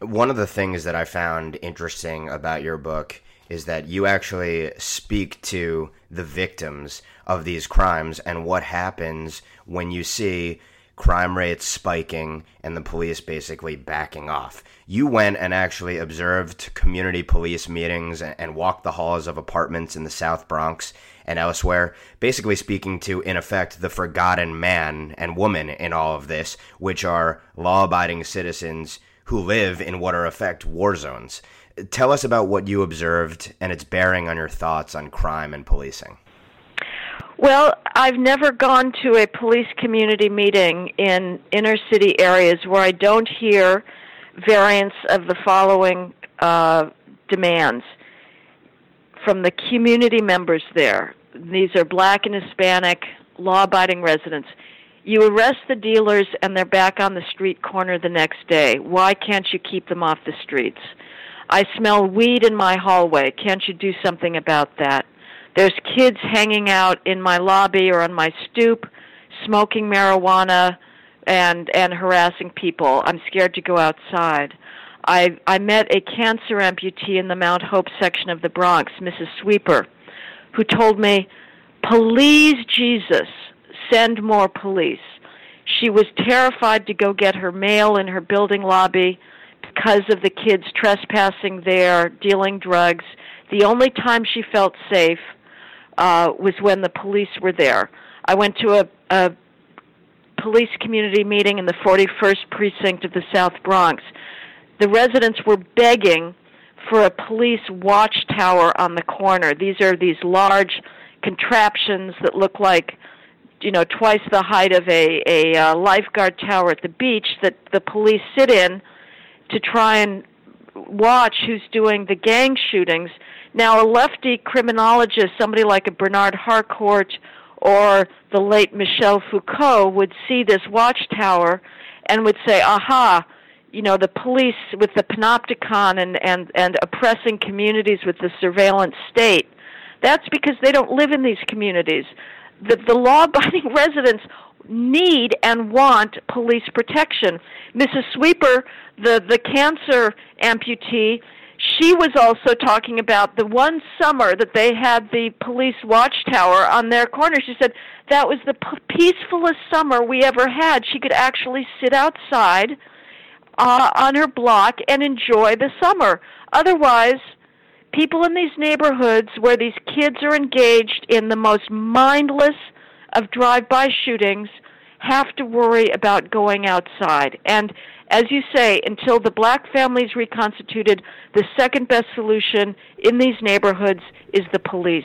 One of the things that I found interesting about your book is that you actually speak to the victims of these crimes and what happens when you see crime rates spiking and the police basically backing off. You went and actually observed community police meetings and walked the halls of apartments in the South Bronx and elsewhere, basically speaking to, in effect, the forgotten man and woman in all of this, which are law abiding citizens who live in what are, effect, war zones. Tell us about what you observed and its bearing on your thoughts on crime and policing. Well, I've never gone to a police community meeting in inner city areas where I don't hear variants of the following uh, demands from the community members there. These are black and Hispanic law abiding residents. You arrest the dealers and they're back on the street corner the next day. Why can't you keep them off the streets? I smell weed in my hallway. Can't you do something about that? There's kids hanging out in my lobby or on my stoop, smoking marijuana and and harassing people. I'm scared to go outside. I I met a cancer amputee in the Mount Hope section of the Bronx, Mrs. Sweeper, who told me, "Please Jesus, send more police." She was terrified to go get her mail in her building lobby because of the kids trespassing there, dealing drugs. The only time she felt safe uh, was when the police were there. I went to a, a police community meeting in the 41st precinct of the South Bronx. The residents were begging for a police watchtower on the corner. These are these large contraptions that look like you know twice the height of a a uh, lifeguard tower at the beach that the police sit in to try and watch who's doing the gang shootings now, a lefty criminologist, somebody like a Bernard Harcourt or the late Michel Foucault, would see this watchtower and would say, aha, you know, the police with the panopticon and, and, and oppressing communities with the surveillance state. That's because they don't live in these communities. The, the law abiding residents need and want police protection. Mrs. Sweeper, the, the cancer amputee, she was also talking about the one summer that they had the police watchtower on their corner. She said that was the p- peacefulest summer we ever had. She could actually sit outside uh, on her block and enjoy the summer. Otherwise, people in these neighborhoods where these kids are engaged in the most mindless of drive-by shootings have to worry about going outside. And as you say, until the black families reconstituted, the second best solution in these neighborhoods is the police.